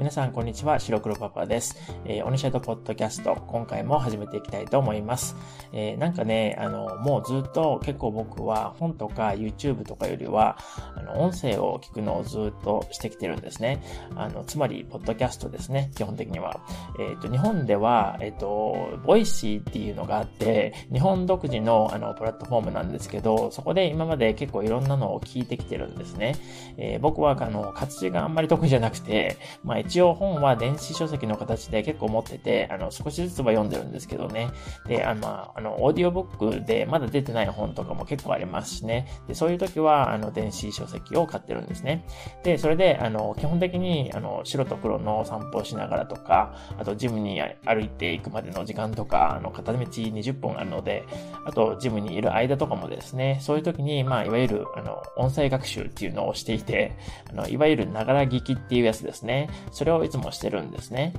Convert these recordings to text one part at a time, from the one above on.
皆さん、こんにちは。白黒パパです。えー、鬼シャドポッドキャスト、今回も始めていきたいと思います。えー、なんかね、あの、もうずっと結構僕は本とか YouTube とかよりは、あの、音声を聞くのをずっとしてきてるんですね。あの、つまり、ポッドキャストですね、基本的には。えっ、ー、と、日本では、えっ、と、 Voicy っていうのがあって、日本独自の、あの、プラットフォームなんですけど、そこで今まで結構いろんなのを聞いてきてるんですね。え僕は、あの、活字があんまり得意じゃなくて、まあ一応本は電子書籍の形で結構持ってて、あの、少しずつは読んでるんですけどね。で、あの、あの、オーディオブックでまだ出てない本とかも結構ありますしね。で、そういう時は、あの、電子書籍を買ってるんですね。で、それで、あの、基本的に、あの、白と黒の散歩をしながらとか、あと、ジムに歩いていくまでの時間とか、あの、片道20分あるので、あと、ジムにいる間とかもですね、そういう時に、まあ、いわゆる、あの、音声学習っていうのをしていて、あの、いわゆるながら聞きっていうやつですね。それをいつもしてるんですね。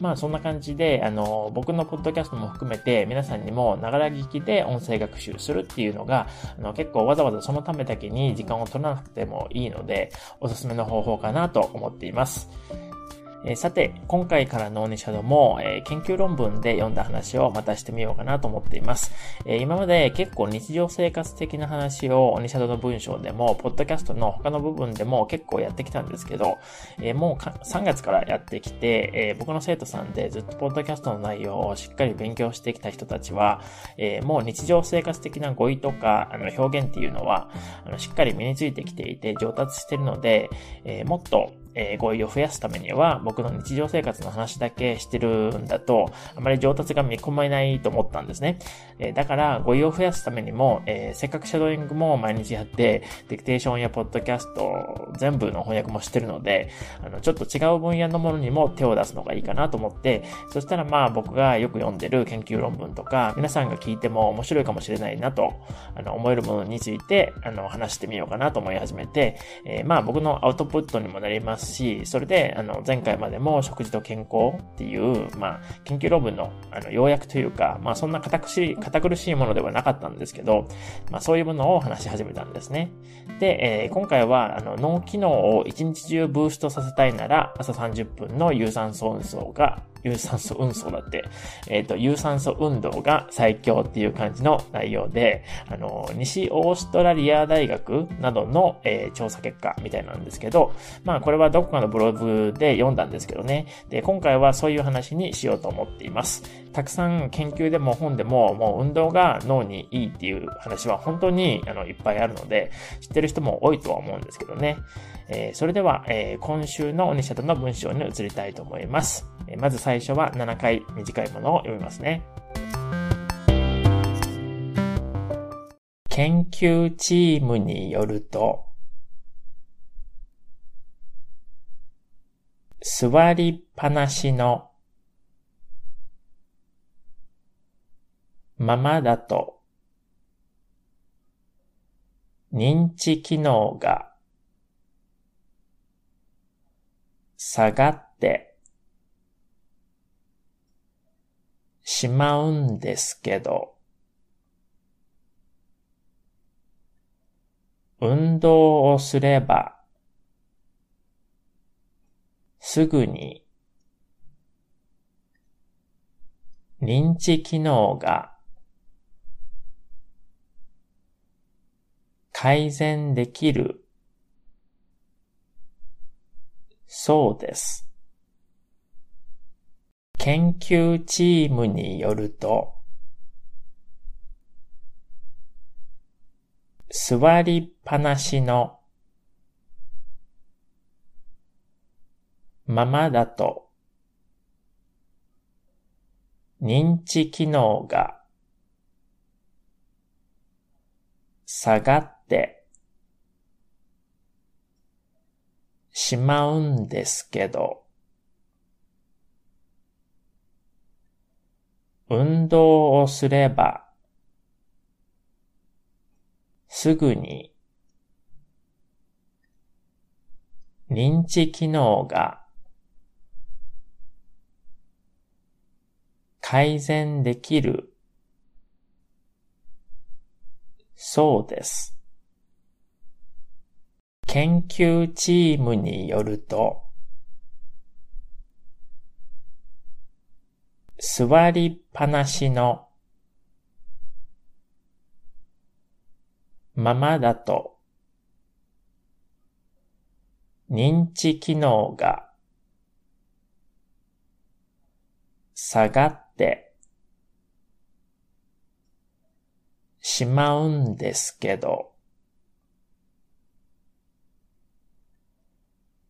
まあそんな感じで、あの、僕のポッドキャストも含めて皆さんにもながら聞きで音声学習するっていうのが、あの、結構わざわざそのためだけに時間を取らなくてもいいので、おすすめの方法かなと思っています。えー、さて、今回からのオニシャドも、えー、研究論文で読んだ話をまたしてみようかなと思っています。えー、今まで結構日常生活的な話をオニシャドの文章でも、ポッドキャストの他の部分でも結構やってきたんですけど、えもう3月からやってきて、え僕の生徒さんでずっとポッドキャストの内容をしっかり勉強してきた人たちは、えもう日常生活的な語彙とかあの表現っていうのは、あのしっかり身についてきていて上達してるので、えもっとえー、語彙を増やすためには、僕の日常生活の話だけしてるんだと、あまり上達が見込めないと思ったんですね。えー、だから、語彙を増やすためにも、えー、せっかくシャドーイングも毎日やって、ディクテーションやポッドキャスト、全部の翻訳もしてるので、あの、ちょっと違う分野のものにも手を出すのがいいかなと思って、そしたらまあ僕がよく読んでる研究論文とか、皆さんが聞いても面白いかもしれないなと、あの、思えるものについて、あの、話してみようかなと思い始めて、えー、まあ僕のアウトプットにもなりますますし、それであの、前回までも食事と健康っていう、まあ、研究論文の、あの、要約というか、まあ、そんな堅苦しい、堅苦しいものではなかったんですけど、まあ、そういうものを話し始めたんですね。で、えー、今回は、あの、脳機能を一日中ブーストさせたいなら、朝30分の有酸素運動が有酸素運送だって、えっ、ー、と、有酸素運動が最強っていう感じの内容で、あの、西オーストラリア大学などの、えー、調査結果みたいなんですけど、まあ、これはどこかのブログで読んだんですけどね。で、今回はそういう話にしようと思っています。たくさん研究でも本でも、もう運動が脳にいいっていう話は本当に、あの、いっぱいあるので、知ってる人も多いとは思うんですけどね。えー、それでは、えー、今週のオニシャドの文章に移りたいと思います。えー、まず最初は7回短いものを読みますね。研究チームによると、座りっぱなしのままだと認知機能が下がってしまうんですけど、運動をすればすぐに認知機能が改善できるそうです。研究チームによると、座りっぱなしのままだと認知機能が下がってしまうんですけど、運動をすれば、すぐに認知機能が改善できるそうです。研究チームによると、座りっぱなしのままだと認知機能が下がってしまうんですけど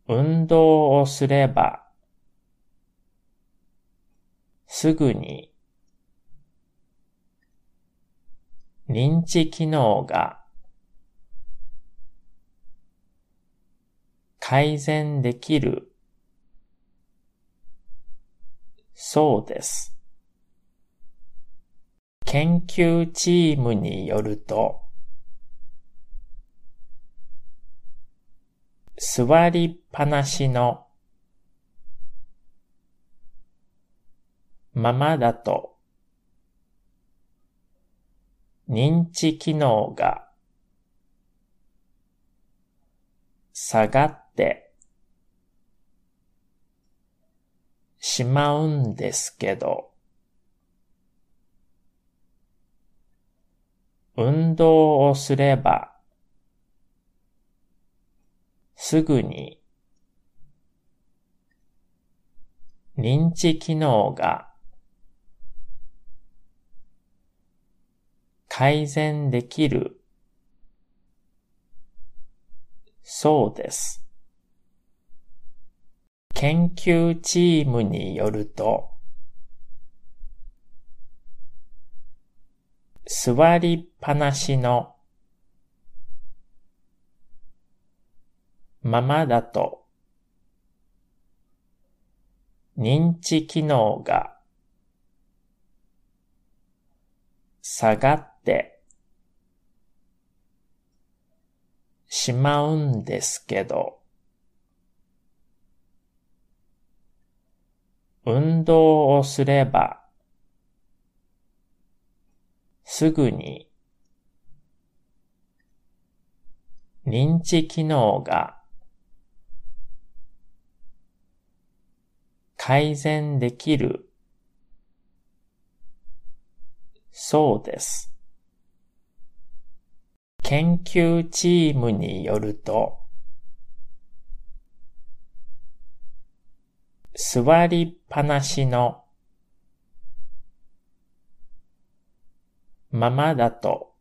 運動をすればすぐに認知機能が改善できるそうです。研究チームによると、座りっぱなしのままだと認知機能が下がってしまうんですけど、運動をすればすぐに認知機能が改善できる。そうです。研究チームによると、座りっぱなしのままだと。認知機能が下がってしまうんですけど、運動をすればすぐに認知機能が改善できるそうです。研究チームによると、座りっぱなしのままだと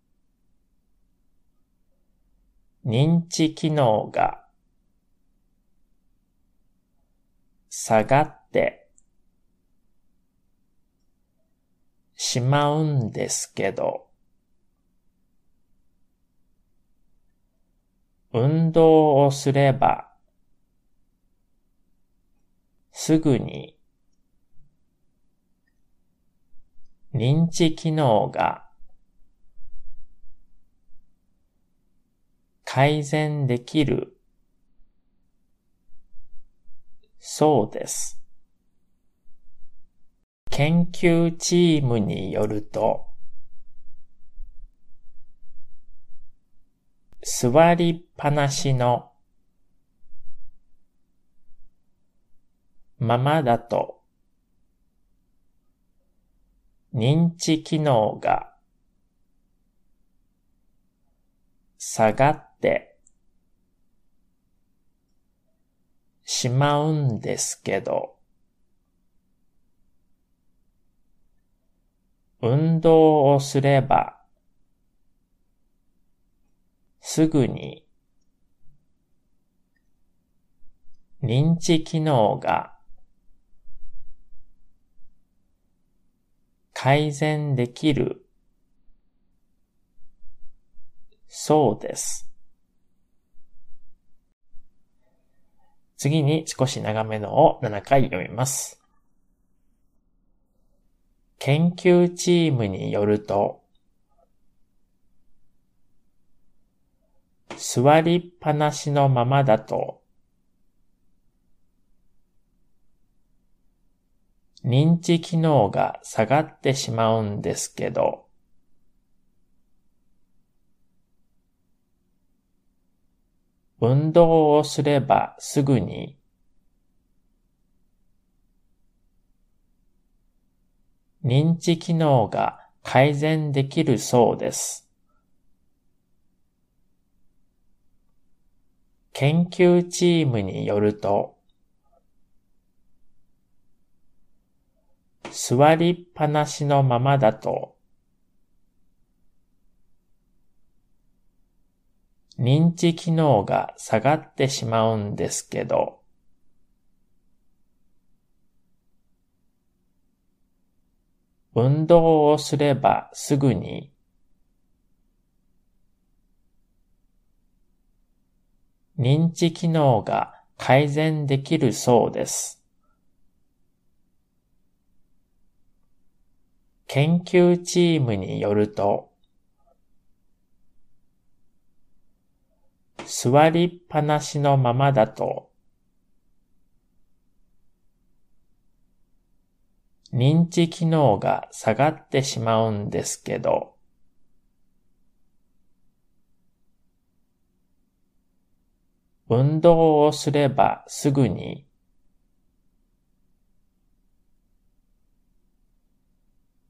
認知機能が下がっってしまうんですけど、運動をすれば、すぐに認知機能が改善できるそうです。研究チームによると、座りっぱなしのままだと認知機能が下がってしまうんですけど、運動をすれば、すぐに認知機能が改善できるそうです。次に少し長めのを7回読みます。研究チームによると、座りっぱなしのままだと、認知機能が下がってしまうんですけど、運動をすればすぐに認知機能が改善できるそうです。研究チームによると、座りっぱなしのままだと、認知機能が下がってしまうんですけど、運動をすればすぐに認知機能が改善できるそうです。研究チームによると、座りっぱなしのままだと、認知機能が下がってしまうんですけど、運動をすればすぐに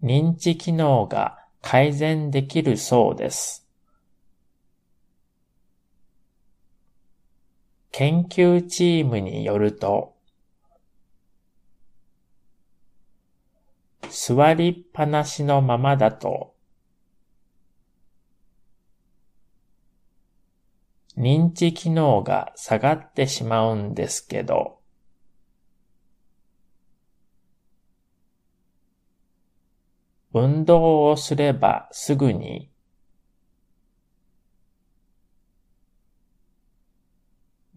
認知機能が改善できるそうです。研究チームによると、座りっぱなしのままだと、認知機能が下がってしまうんですけど、運動をすればすぐに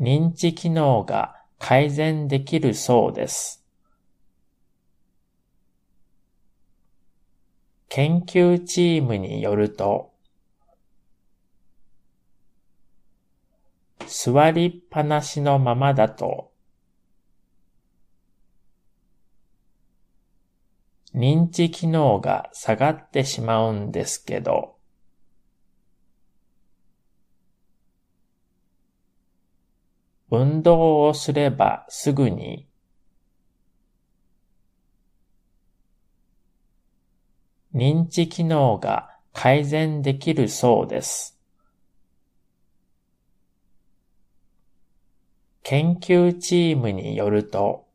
認知機能が改善できるそうです。研究チームによると、座りっぱなしのままだと、認知機能が下がってしまうんですけど、運動をすればすぐに認知機能が改善できるそうです。研究チームによると、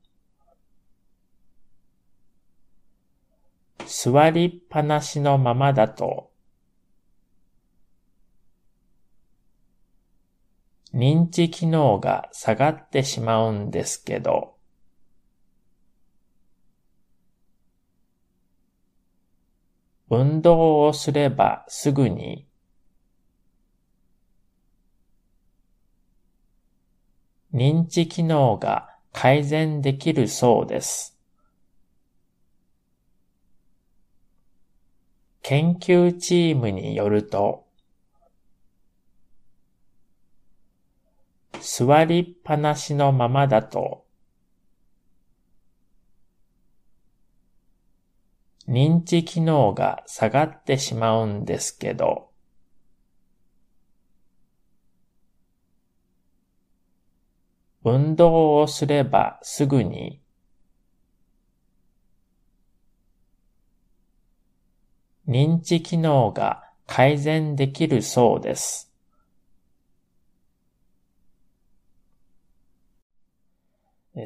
座りっぱなしのままだと、認知機能が下がってしまうんですけど、運動をすればすぐに認知機能が改善できるそうです。研究チームによると、座りっぱなしのままだと、認知機能が下がってしまうんですけど、運動をすればすぐに認知機能が改善できるそうです。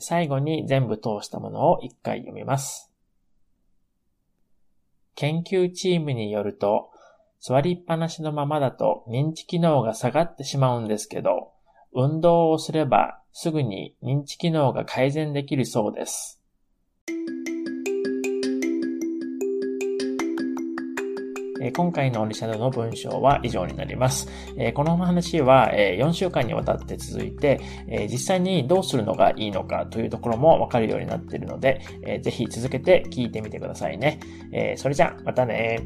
最後に全部通したものを一回読みます。研究チームによると、座りっぱなしのままだと認知機能が下がってしまうんですけど、運動をすればすぐに認知機能が改善できるそうです。今回のオリシャドの文章は以上になります。この話は4週間にわたって続いて、実際にどうするのがいいのかというところもわかるようになっているので、ぜひ続けて聞いてみてくださいね。それじゃあ、またね